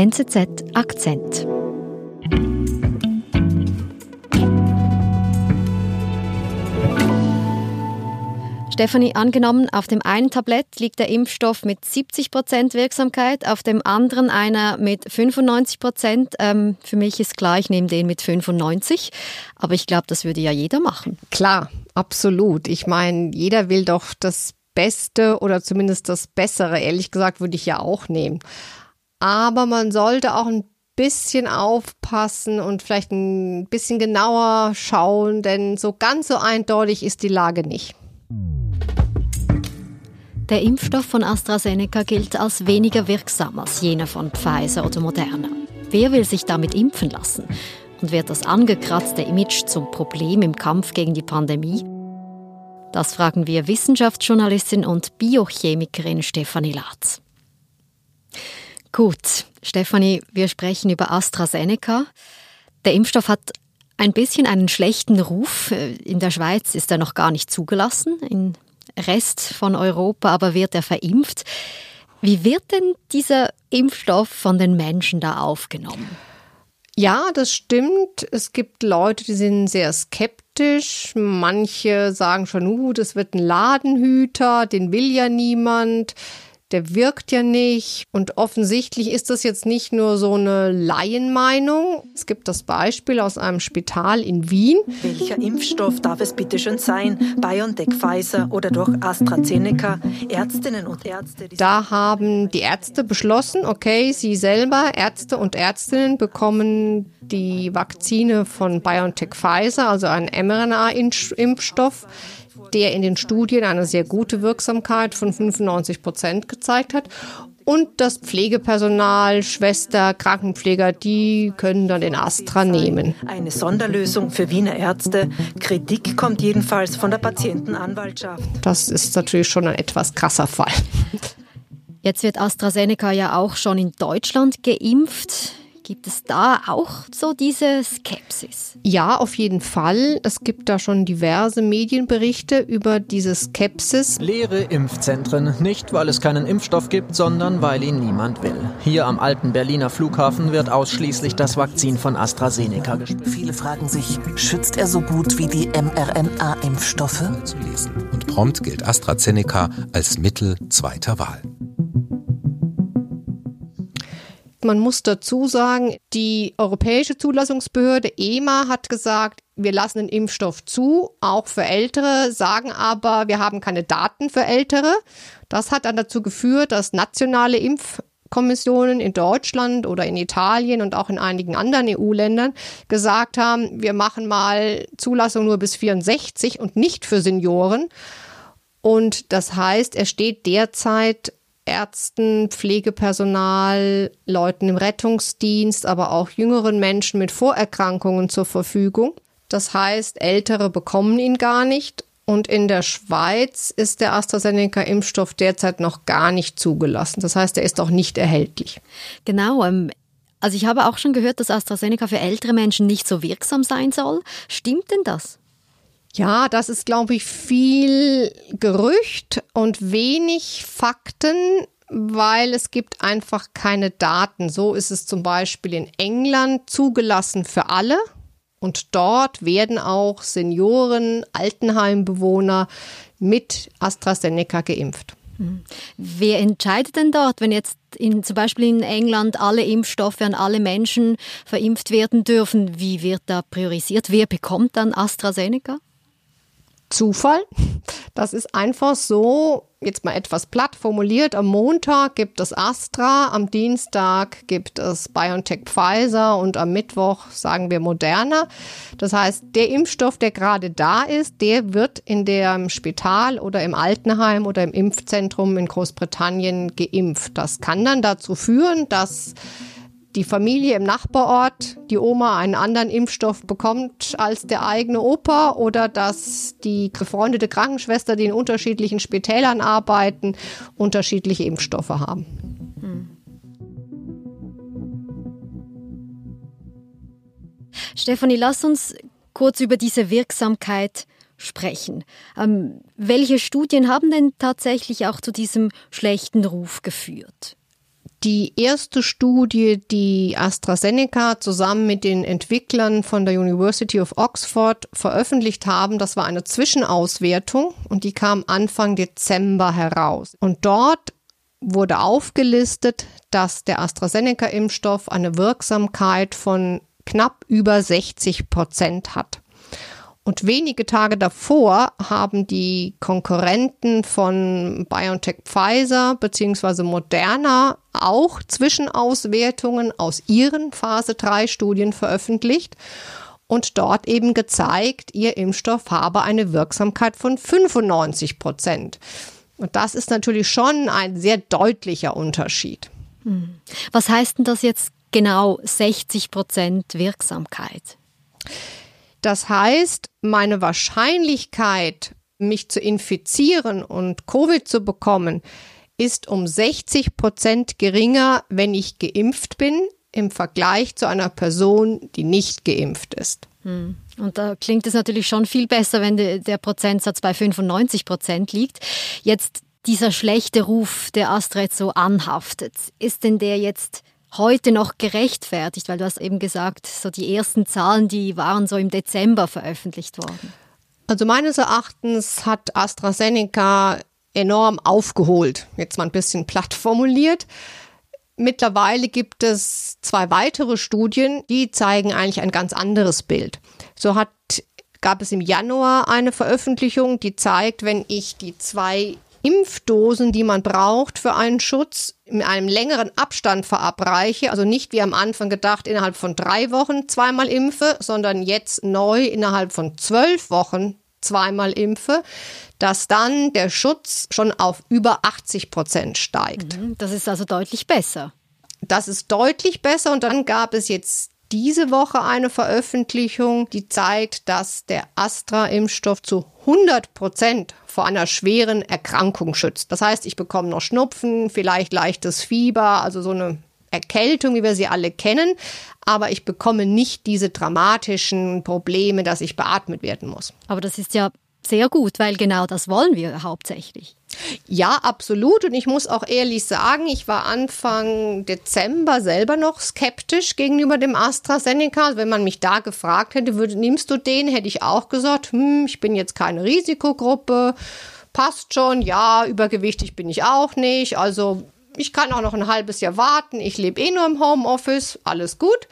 NZZ Akzent. Stefanie, angenommen, auf dem einen Tablett liegt der Impfstoff mit 70 Prozent Wirksamkeit, auf dem anderen einer mit 95 Prozent. Ähm, für mich ist klar, ich nehme den mit 95. Aber ich glaube, das würde ja jeder machen. Klar, absolut. Ich meine, jeder will doch das Beste oder zumindest das Bessere. Ehrlich gesagt, würde ich ja auch nehmen. Aber man sollte auch ein bisschen aufpassen und vielleicht ein bisschen genauer schauen, denn so ganz so eindeutig ist die Lage nicht. Der Impfstoff von AstraZeneca gilt als weniger wirksam als jener von Pfizer oder Moderna. Wer will sich damit impfen lassen? Und wird das angekratzte Image zum Problem im Kampf gegen die Pandemie? Das fragen wir Wissenschaftsjournalistin und Biochemikerin Stefanie Latz. Gut, Stefanie, wir sprechen über AstraZeneca. Der Impfstoff hat ein bisschen einen schlechten Ruf. In der Schweiz ist er noch gar nicht zugelassen. In Rest von Europa aber wird er verimpft. Wie wird denn dieser Impfstoff von den Menschen da aufgenommen? Ja, das stimmt. Es gibt Leute, die sind sehr skeptisch. Manche sagen schon, uh, das wird ein Ladenhüter, den will ja niemand der wirkt ja nicht. Und offensichtlich ist das jetzt nicht nur so eine Laienmeinung. Es gibt das Beispiel aus einem Spital in Wien. Welcher Impfstoff darf es bitte schon sein? BioNTech, Pfizer oder doch AstraZeneca? Ärztinnen und Ärzte. Da haben die Ärzte beschlossen, okay, sie selber, Ärzte und Ärztinnen, bekommen die Vakzine von BioNTech Pfizer, also einen mRNA-Impfstoff der in den Studien eine sehr gute Wirksamkeit von 95 Prozent gezeigt hat. Und das Pflegepersonal, Schwester, Krankenpfleger, die können dann den Astra nehmen. Eine Sonderlösung für Wiener Ärzte. Kritik kommt jedenfalls von der Patientenanwaltschaft. Das ist natürlich schon ein etwas krasser Fall. Jetzt wird AstraZeneca ja auch schon in Deutschland geimpft. Gibt es da auch so diese Skepsis? Ja, auf jeden Fall. Es gibt da schon diverse Medienberichte über diese Skepsis. Leere Impfzentren, nicht weil es keinen Impfstoff gibt, sondern weil ihn niemand will. Hier am alten Berliner Flughafen wird ausschließlich das Vakzin von AstraZeneca gespielt. Viele fragen sich, schützt er so gut wie die mRNA-Impfstoffe? Und prompt gilt AstraZeneca als Mittel zweiter Wahl. Man muss dazu sagen, die Europäische Zulassungsbehörde EMA hat gesagt, wir lassen den Impfstoff zu, auch für Ältere, sagen aber, wir haben keine Daten für Ältere. Das hat dann dazu geführt, dass nationale Impfkommissionen in Deutschland oder in Italien und auch in einigen anderen EU-Ländern gesagt haben, wir machen mal Zulassung nur bis 64 und nicht für Senioren. Und das heißt, er steht derzeit Ärzten, Pflegepersonal, Leuten im Rettungsdienst, aber auch jüngeren Menschen mit Vorerkrankungen zur Verfügung. Das heißt, Ältere bekommen ihn gar nicht. Und in der Schweiz ist der AstraZeneca-Impfstoff derzeit noch gar nicht zugelassen. Das heißt, er ist auch nicht erhältlich. Genau. Ähm, also ich habe auch schon gehört, dass AstraZeneca für ältere Menschen nicht so wirksam sein soll. Stimmt denn das? Ja, das ist, glaube ich, viel Gerücht und wenig Fakten, weil es gibt einfach keine Daten. So ist es zum Beispiel in England zugelassen für alle. Und dort werden auch Senioren, Altenheimbewohner mit AstraZeneca geimpft. Hm. Wer entscheidet denn dort, wenn jetzt in, zum Beispiel in England alle Impfstoffe an alle Menschen verimpft werden dürfen? Wie wird da priorisiert? Wer bekommt dann AstraZeneca? Zufall. Das ist einfach so, jetzt mal etwas platt formuliert. Am Montag gibt es Astra, am Dienstag gibt es BioNTech Pfizer und am Mittwoch sagen wir Moderna. Das heißt, der Impfstoff, der gerade da ist, der wird in dem Spital oder im Altenheim oder im Impfzentrum in Großbritannien geimpft. Das kann dann dazu führen, dass die Familie im Nachbarort, die Oma einen anderen Impfstoff bekommt als der eigene Opa oder dass die befreundete Krankenschwester, die in unterschiedlichen Spitälern arbeiten, unterschiedliche Impfstoffe haben. Hm. Stefanie, lass uns kurz über diese Wirksamkeit sprechen. Ähm, welche Studien haben denn tatsächlich auch zu diesem schlechten Ruf geführt? Die erste Studie, die AstraZeneca zusammen mit den Entwicklern von der University of Oxford veröffentlicht haben, das war eine Zwischenauswertung und die kam Anfang Dezember heraus. Und dort wurde aufgelistet, dass der AstraZeneca-Impfstoff eine Wirksamkeit von knapp über 60 Prozent hat. Und wenige Tage davor haben die Konkurrenten von BioNTech Pfizer bzw. Moderna auch Zwischenauswertungen aus ihren Phase 3 Studien veröffentlicht und dort eben gezeigt, ihr Impfstoff habe eine Wirksamkeit von 95 Prozent. Und das ist natürlich schon ein sehr deutlicher Unterschied. Hm. Was heißt denn das jetzt genau 60 Prozent Wirksamkeit? Das heißt, meine Wahrscheinlichkeit, mich zu infizieren und Covid zu bekommen, ist um 60 Prozent geringer, wenn ich geimpft bin, im Vergleich zu einer Person, die nicht geimpft ist. Hm. Und da klingt es natürlich schon viel besser, wenn der Prozentsatz bei 95 Prozent liegt. Jetzt dieser schlechte Ruf, der Astra so anhaftet, ist denn der jetzt heute noch gerechtfertigt? Weil du hast eben gesagt, so die ersten Zahlen, die waren so im Dezember veröffentlicht worden. Also meines Erachtens hat AstraZeneca enorm aufgeholt. Jetzt mal ein bisschen platt formuliert. Mittlerweile gibt es zwei weitere Studien, die zeigen eigentlich ein ganz anderes Bild. So hat, gab es im Januar eine Veröffentlichung, die zeigt, wenn ich die zwei Impfdosen, die man braucht für einen Schutz, in einem längeren Abstand verabreiche, also nicht wie am Anfang gedacht, innerhalb von drei Wochen zweimal impfe, sondern jetzt neu innerhalb von zwölf Wochen zweimal impfe, dass dann der Schutz schon auf über 80 Prozent steigt. Mhm, das ist also deutlich besser. Das ist deutlich besser und dann gab es jetzt diese Woche eine Veröffentlichung, die zeigt, dass der Astra-Impfstoff zu 100 Prozent vor einer schweren Erkrankung schützt. Das heißt, ich bekomme noch Schnupfen, vielleicht leichtes Fieber, also so eine Erkältung, wie wir sie alle kennen, aber ich bekomme nicht diese dramatischen Probleme, dass ich beatmet werden muss. Aber das ist ja sehr gut, weil genau das wollen wir hauptsächlich. Ja, absolut. Und ich muss auch ehrlich sagen, ich war Anfang Dezember selber noch skeptisch gegenüber dem AstraZeneca. Also wenn man mich da gefragt hätte, würde, nimmst du den, hätte ich auch gesagt, hm, ich bin jetzt keine Risikogruppe, passt schon, ja, übergewichtig bin ich auch nicht. Also ich kann auch noch ein halbes Jahr warten. Ich lebe eh nur im Homeoffice, alles gut.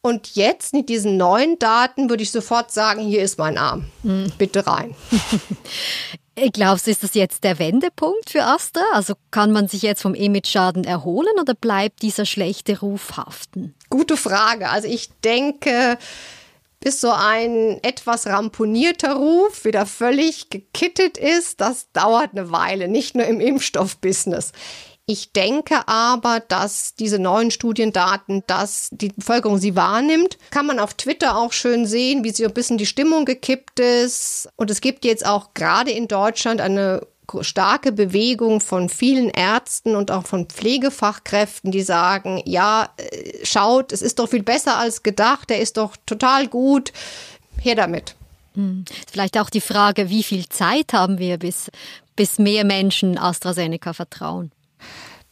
Und jetzt mit diesen neuen Daten würde ich sofort sagen, hier ist mein Arm. Hm. Bitte rein. Glaubst du, ist das jetzt der Wendepunkt für Astra? Also kann man sich jetzt vom Image-Schaden erholen oder bleibt dieser schlechte Ruf haften? Gute Frage. Also ich denke, bis so ein etwas ramponierter Ruf wieder völlig gekittet ist, das dauert eine Weile, nicht nur im Impfstoffbusiness. Ich denke aber, dass diese neuen Studiendaten, dass die Bevölkerung sie wahrnimmt, kann man auf Twitter auch schön sehen, wie so ein bisschen die Stimmung gekippt ist. Und es gibt jetzt auch gerade in Deutschland eine starke Bewegung von vielen Ärzten und auch von Pflegefachkräften, die sagen, ja, äh, schaut, es ist doch viel besser als gedacht, der ist doch total gut, her damit. Hm. Vielleicht auch die Frage, wie viel Zeit haben wir, bis, bis mehr Menschen AstraZeneca vertrauen?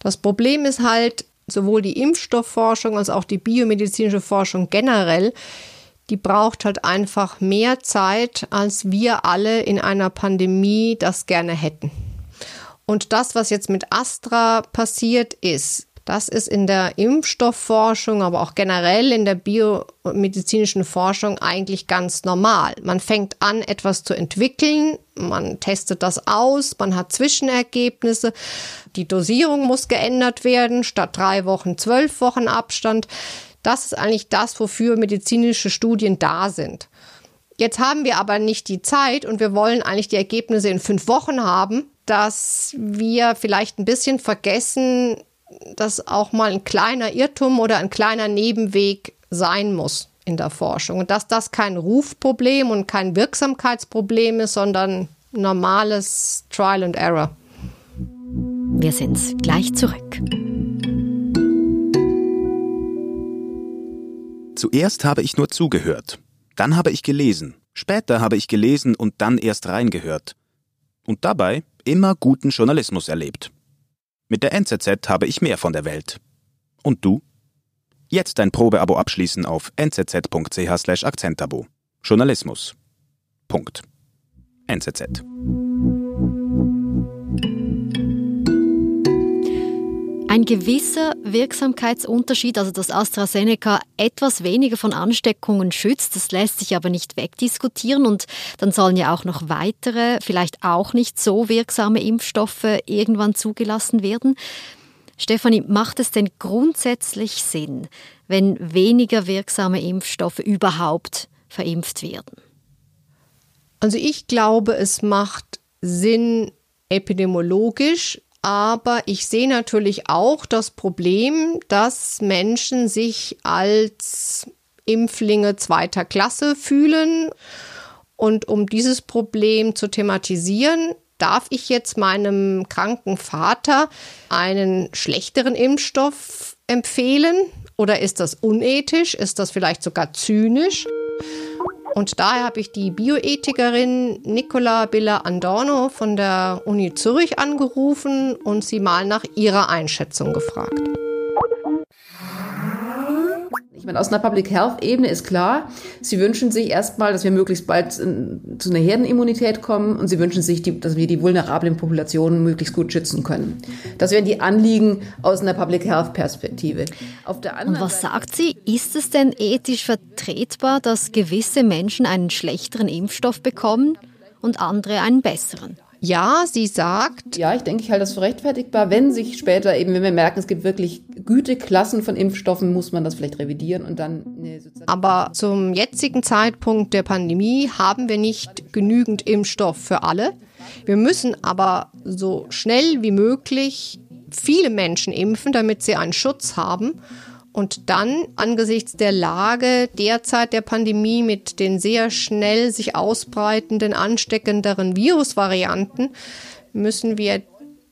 Das Problem ist halt, sowohl die Impfstoffforschung als auch die biomedizinische Forschung generell, die braucht halt einfach mehr Zeit, als wir alle in einer Pandemie das gerne hätten. Und das, was jetzt mit Astra passiert ist, das ist in der Impfstoffforschung, aber auch generell in der biomedizinischen Forschung eigentlich ganz normal. Man fängt an, etwas zu entwickeln, man testet das aus, man hat Zwischenergebnisse, die Dosierung muss geändert werden, statt drei Wochen zwölf Wochen Abstand. Das ist eigentlich das, wofür medizinische Studien da sind. Jetzt haben wir aber nicht die Zeit und wir wollen eigentlich die Ergebnisse in fünf Wochen haben, dass wir vielleicht ein bisschen vergessen, dass auch mal ein kleiner Irrtum oder ein kleiner Nebenweg sein muss in der Forschung. Und dass das kein Rufproblem und kein Wirksamkeitsproblem ist, sondern normales Trial and Error. Wir sind gleich zurück. Zuerst habe ich nur zugehört. Dann habe ich gelesen. Später habe ich gelesen und dann erst reingehört. Und dabei immer guten Journalismus erlebt. Mit der NZZ habe ich mehr von der Welt. Und du? Jetzt dein Probeabo abschließen auf nzz.ch/akzentabo. Journalismus. Punkt. NZZ. Ein gewisser Wirksamkeitsunterschied, also dass AstraZeneca etwas weniger von Ansteckungen schützt, das lässt sich aber nicht wegdiskutieren und dann sollen ja auch noch weitere, vielleicht auch nicht so wirksame Impfstoffe irgendwann zugelassen werden. Stefanie, macht es denn grundsätzlich Sinn, wenn weniger wirksame Impfstoffe überhaupt verimpft werden? Also ich glaube, es macht Sinn epidemiologisch, aber ich sehe natürlich auch das Problem, dass Menschen sich als Impflinge zweiter Klasse fühlen. Und um dieses Problem zu thematisieren, darf ich jetzt meinem kranken Vater einen schlechteren Impfstoff empfehlen? Oder ist das unethisch? Ist das vielleicht sogar zynisch? Und daher habe ich die Bioethikerin Nicola Billa Andorno von der Uni Zürich angerufen und sie mal nach ihrer Einschätzung gefragt. Ich meine, aus einer Public Health Ebene ist klar, sie wünschen sich erstmal, dass wir möglichst bald zu einer Herdenimmunität kommen und sie wünschen sich, die, dass wir die vulnerablen Populationen möglichst gut schützen können. Das wären die Anliegen aus einer Public Health Perspektive. und was sagt sie? Ist es denn ethisch vertretbar, dass gewisse Menschen einen schlechteren Impfstoff bekommen und andere einen besseren? Ja, sie sagt. Ja, ich denke, ich halte das für rechtfertigbar. Wenn sich später eben, wenn wir merken, es gibt wirklich Güteklassen von Impfstoffen, muss man das vielleicht revidieren und dann. Aber zum jetzigen Zeitpunkt der Pandemie haben wir nicht genügend Impfstoff für alle. Wir müssen aber so schnell wie möglich viele Menschen impfen, damit sie einen Schutz haben. Und dann angesichts der Lage derzeit der Pandemie mit den sehr schnell sich ausbreitenden, ansteckenderen Virusvarianten müssen wir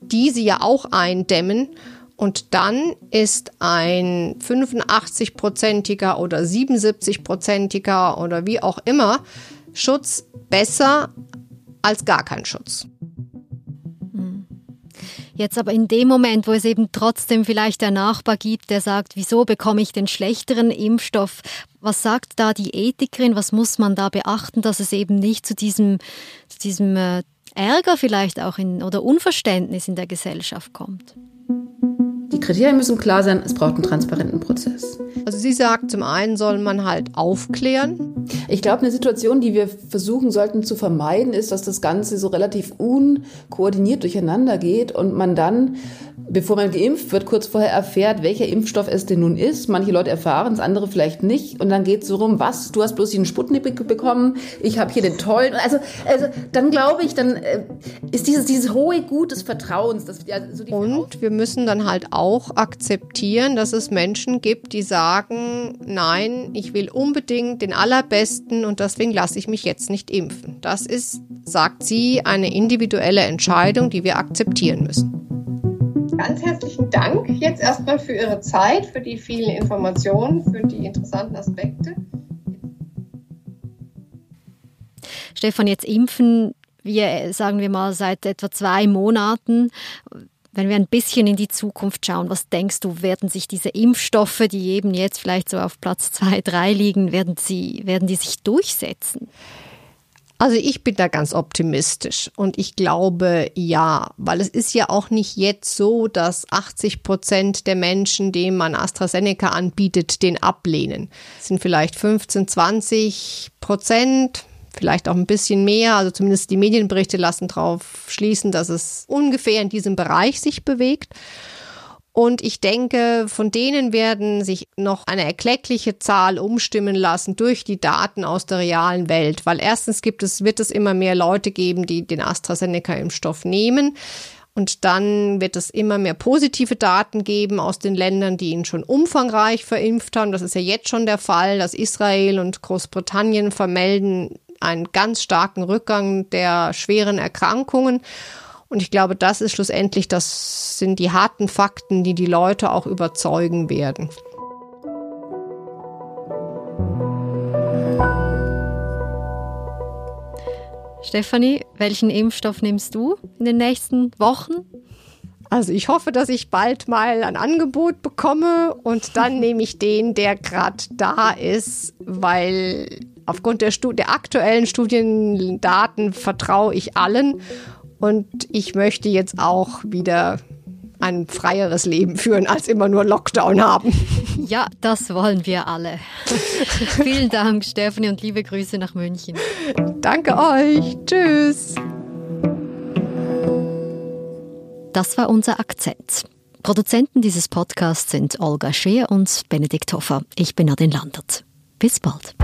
diese ja auch eindämmen. Und dann ist ein 85-prozentiger oder 77-prozentiger oder wie auch immer Schutz besser als gar kein Schutz. Jetzt aber in dem Moment, wo es eben trotzdem vielleicht der Nachbar gibt, der sagt, wieso bekomme ich den schlechteren Impfstoff? Was sagt da die Ethikerin? Was muss man da beachten, dass es eben nicht zu diesem, zu diesem äh, Ärger vielleicht auch in, oder Unverständnis in der Gesellschaft kommt? Die Kriterien müssen klar sein, es braucht einen transparenten Prozess. Also sie sagt, zum einen soll man halt aufklären. Ich glaube, eine Situation, die wir versuchen sollten zu vermeiden, ist, dass das Ganze so relativ unkoordiniert durcheinander geht und man dann bevor man geimpft wird, kurz vorher erfährt, welcher Impfstoff es denn nun ist. Manche Leute erfahren es, andere vielleicht nicht. Und dann geht es so rum, was, du hast bloß den Sputnik bekommen, ich habe hier den tollen. Also, also dann glaube ich, dann äh, ist dieses, dieses hohe Gut des Vertrauens. Das, ja, so Und wir müssen dann halt auch akzeptieren, dass es Menschen gibt, die sagen, nein, ich will unbedingt den allerbesten und deswegen lasse ich mich jetzt nicht impfen. Das ist, sagt sie, eine individuelle Entscheidung, die wir akzeptieren müssen. Ganz herzlichen Dank jetzt erstmal für Ihre Zeit, für die vielen Informationen, für die interessanten Aspekte. Stefan, jetzt impfen wir, sagen wir mal, seit etwa zwei Monaten. Wenn wir ein bisschen in die Zukunft schauen, was denkst du, werden sich diese Impfstoffe, die eben jetzt vielleicht so auf Platz zwei, drei liegen, werden, sie, werden die sich durchsetzen? Also ich bin da ganz optimistisch und ich glaube ja, weil es ist ja auch nicht jetzt so, dass 80 Prozent der Menschen, denen man AstraZeneca anbietet, den ablehnen. Es sind vielleicht 15, 20 Prozent, vielleicht auch ein bisschen mehr. Also zumindest die Medienberichte lassen darauf schließen, dass es ungefähr in diesem Bereich sich bewegt. Und ich denke, von denen werden sich noch eine erkleckliche Zahl umstimmen lassen durch die Daten aus der realen Welt. Weil erstens gibt es, wird es immer mehr Leute geben, die den AstraZeneca-Impfstoff nehmen. Und dann wird es immer mehr positive Daten geben aus den Ländern, die ihn schon umfangreich verimpft haben. Das ist ja jetzt schon der Fall, dass Israel und Großbritannien vermelden einen ganz starken Rückgang der schweren Erkrankungen. Und ich glaube, das ist schlussendlich, das sind die harten Fakten, die die Leute auch überzeugen werden. Stefanie, welchen Impfstoff nimmst du in den nächsten Wochen? Also ich hoffe, dass ich bald mal ein Angebot bekomme und dann nehme ich den, der gerade da ist, weil aufgrund der, Stu der aktuellen Studiendaten vertraue ich allen und ich möchte jetzt auch wieder ein freieres Leben führen, als immer nur Lockdown haben. Ja, das wollen wir alle. Vielen Dank, Stephanie, und liebe Grüße nach München. Danke euch. Tschüss. Das war unser Akzent. Produzenten dieses Podcasts sind Olga Scheer und Benedikt Hoffer. Ich bin Nadine Landert. Bis bald.